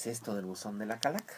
es esto del buzón de la calaca.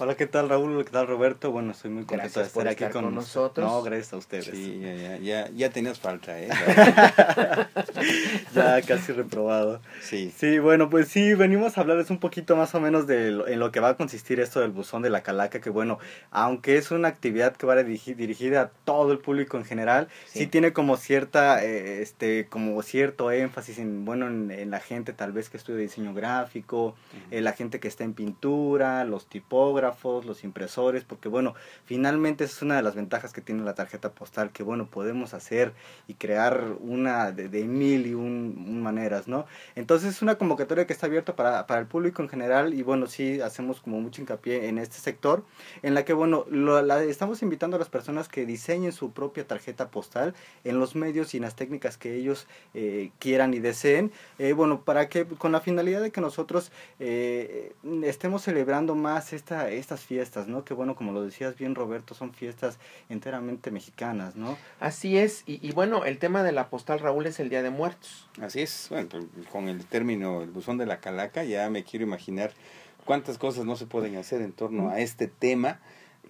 Hola, ¿qué tal Raúl? ¿Qué tal Roberto? Bueno, estoy muy contento de estar por aquí estar con, con nosotros. No, gracias a ustedes. Sí, ya, ya, ya, ya tenías falta, ¿eh? ya casi reprobado. Sí. Sí, bueno, pues sí, venimos a hablarles un poquito más o menos de lo, en lo que va a consistir esto del buzón de la calaca, que bueno, aunque es una actividad que va dirigi- dirigida a todo el público en general, sí, Sí. tiene como cierta, eh, este, como cierto énfasis en, bueno, en, en la gente tal vez que estudia diseño gráfico, eh, la gente que está en pintura, los tipógrafos, los impresores, porque bueno, finalmente esa es una de las ventajas que tiene la tarjeta postal, que bueno, podemos hacer y crear una de, de mil y un, un maneras, ¿no? Entonces es una convocatoria que está abierta para, para el público en general y bueno, sí hacemos como mucho hincapié en este sector, en la que bueno, lo- la- estamos invitando a las personas que diseñen su propia tarjeta postal en los medios y en las técnicas que ellos eh, quieran y deseen, eh, bueno, para que con la finalidad de que nosotros eh, estemos celebrando más esta, estas fiestas, ¿no? Que bueno, como lo decías bien Roberto, son fiestas enteramente mexicanas, ¿no? Así es, y, y bueno, el tema de la postal Raúl es el Día de Muertos. Así es, bueno, con el término el buzón de la calaca ya me quiero imaginar cuántas cosas no se pueden hacer en torno a este tema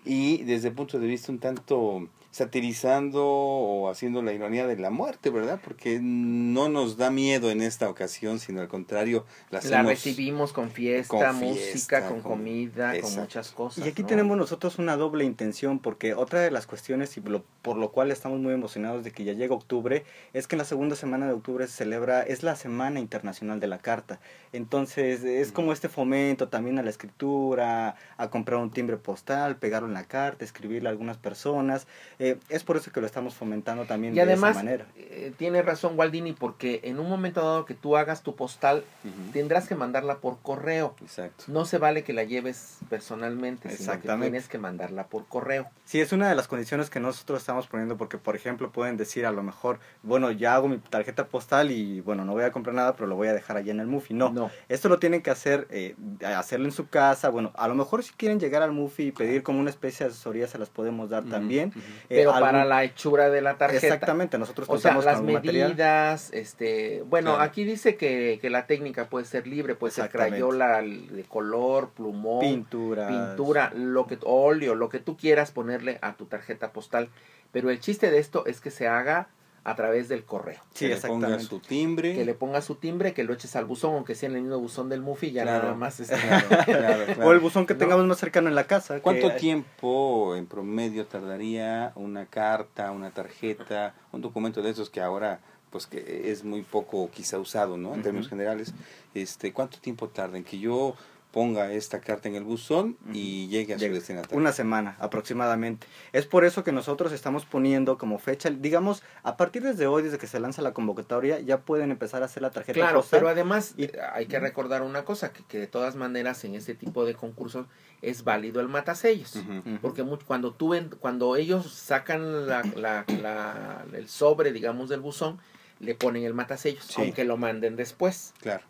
y desde el punto de vista un tanto satirizando o haciendo la ironía de la muerte, ¿verdad? Porque no nos da miedo en esta ocasión, sino al contrario, la La hacemos recibimos con fiesta, con música, fiesta, con, con- comida, exacto. con muchas cosas. Y aquí ¿no? tenemos nosotros una doble intención, porque otra de las cuestiones y lo- por lo cual estamos muy emocionados de que ya llega octubre, es que en la segunda semana de octubre se celebra, es la Semana Internacional de la Carta. Entonces es como este fomento también a la escritura, a comprar un timbre postal, pegarlo en la carta, escribirle a algunas personas. Eh, es por eso que lo estamos fomentando también Y de además, esa manera. eh, tiene razón Waldini, porque en un momento dado que tú hagas tu postal, tendrás que mandarla por correo. Exacto. No se vale que la lleves personalmente, sino que tienes que mandarla por correo. Sí, es una de las condiciones que nosotros estamos poniendo porque, por ejemplo, pueden decir a lo mejor, bueno, ya hago mi tarjeta postal y, bueno, no voy a comprar nada, pero lo voy a dejar allá en el Mufi. No, No. esto lo tienen que hacer, eh, hacerlo en su casa. Bueno, a lo mejor si quieren llegar al Mufi y pedir como una especie de asesoría, se las podemos dar también. Eh, Pero algún- para la hechura de la tarjeta. Exactamente, nosotros O sea, las material. medidas, este, bueno, Claro. aquí dice que, que la técnica puede ser libre, puede ser crayola de color, plumón, Pintura. pintura, lo que óleo, lo que tú quieras ponerle a tu tarjeta postal. Pero el chiste de esto es que se haga a través del correo. Sí, que le ponga su timbre. Que le ponga su timbre, que lo eches al buzón, aunque sea en el mismo buzón del Mufi, ya Claro. nada más. este, Claro, claro, claro. O el buzón que ¿No? tengamos más cercano en la casa. ¿Cuánto que- tiempo en promedio tardaría una carta, una tarjeta, un documento de esos que ahora pues que es muy poco quizá usado, ¿no? En términos generales, este, ¿cuánto tiempo tarda en que yo ponga esta carta en el buzón y llegue a su destinatario? Una semana aproximadamente. Es por eso que nosotros estamos poniendo como fecha, digamos, a partir desde hoy, desde que se lanza la convocatoria, ya pueden empezar a hacer la tarjeta Claro, postal. pero además Y- eh, hay que recordar una cosa, que, que de todas maneras en este tipo de concursos es válido el matasellos. Ujú. Porque much- cuando tú ven- cuando ellos sacan la, la- la- el sobre, digamos, del buzón, le ponen el matasellos, Sí. aunque lo manden después. Claro.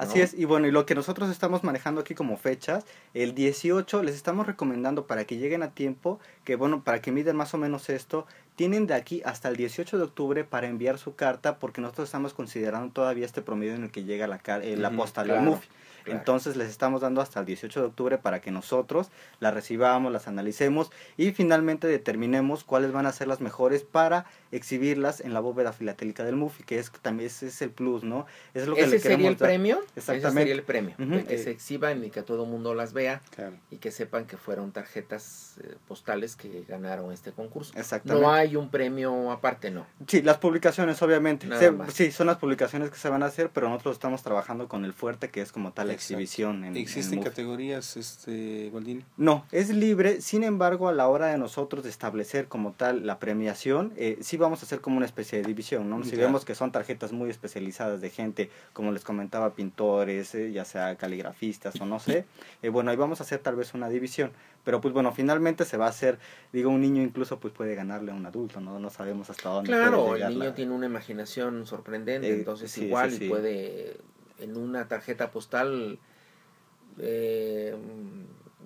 Así ¿no? es, y bueno, y lo que nosotros estamos manejando aquí como fechas, el 18 les estamos recomendando para que lleguen a tiempo, que bueno, para que miden más o menos esto, tienen de aquí hasta el 18 de octubre para enviar su carta, porque nosotros estamos considerando todavía este promedio en el que llega la, car- eh, la Ujú, postal al claro, MUFI. claro. Entonces les estamos dando hasta el 18 de octubre para que nosotros las recibamos, las analicemos y finalmente determinemos cuáles van a ser las mejores para exhibirlas en la bóveda filatélica del MUFI, que es también ese es el plus, ¿no? Es lo que Ese le sería queremos el dar. premio. Ese Exactamente. sería el premio. Ujú, de que eh. se exhiban y que todo el mundo las vea Claro. y que sepan que fueron tarjetas eh, postales que ganaron este concurso. Exactamente. No hay un premio aparte, no. Sí, las publicaciones, obviamente. Nada Se- más. sí, son las publicaciones que se van a hacer, pero nosotros estamos trabajando con el fuerte, que es como tal la Exacto. exhibición. En, en ¿Existen MUFI. categorías, este, Gualdini? No, es libre. Sin embargo, a la hora de nosotros de establecer como tal la premiación, eh, sí vamos a hacer como una especie de división, ¿no? Si vemos que son tarjetas muy especializadas de gente, como les comentaba, pintores, eh, ya sea caligrafistas o no sé, eh, bueno, ahí vamos a hacer tal vez una división. Pero pues bueno, finalmente se va a hacer, digo, un niño incluso pues puede ganarle a un adulto, ¿no? No sabemos hasta dónde. Claro, puede el niño la- tiene una imaginación sorprendente, Eh, entonces sí, igual sí, y puede en una tarjeta postal eh,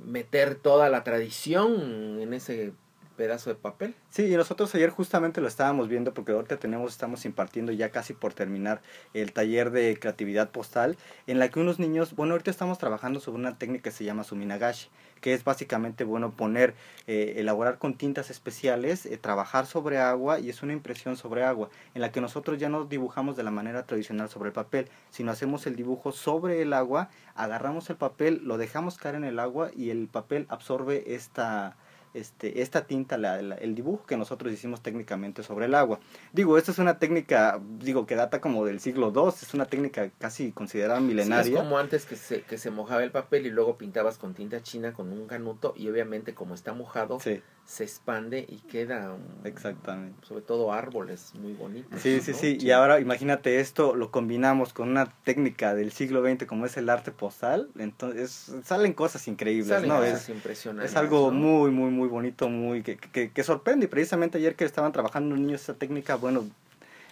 meter toda la tradición en ese pedazo de papel. Sí, y nosotros ayer justamente lo estábamos viendo porque ahorita tenemos, estamos impartiendo ya casi por terminar el taller de creatividad postal, en la que unos niños, bueno, ahorita estamos trabajando sobre una técnica que se llama suminagashi, que es básicamente, bueno, poner, eh, elaborar con tintas especiales, eh, trabajar sobre agua y es una impresión sobre agua, en la que nosotros ya no dibujamos de la manera tradicional sobre el papel, sino hacemos el dibujo sobre el agua, agarramos el papel, lo dejamos caer en el agua y el papel absorbe esta este, esta tinta, la, el dibujo que nosotros hicimos técnicamente sobre el agua. Digo, esta es una técnica, digo, que data como del siglo II, es una técnica casi considerada milenaria. es como antes que se, que se mojaba el papel y luego pintabas con tinta china con un canuto y obviamente como está mojado, se expande y queda exactamente. sobre todo árboles muy bonitos sí sí sí y ahora imagínate esto lo combinamos con una técnica del siglo XX como es el arte postal entonces salen cosas increíbles salen no cosas impresionantes es algo muy muy muy bonito muy que, que, que sorprende y precisamente ayer que estaban trabajando niños esa técnica bueno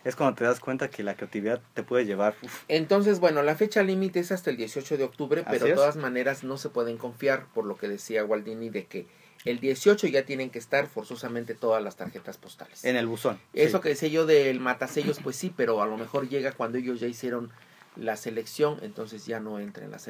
es cuando te das cuenta que la creatividad te puede llevar. Entonces, bueno, la fecha límite es hasta el 18 de octubre, pero de todas maneras no se pueden confiar por lo que decía Waldini de que el 18 ya tienen que estar forzosamente todas las tarjetas postales. En el buzón. Eso que decía yo del matasellos, pues sí, pero a lo mejor llega cuando ellos ya hicieron la selección, entonces ya no entra en la selección.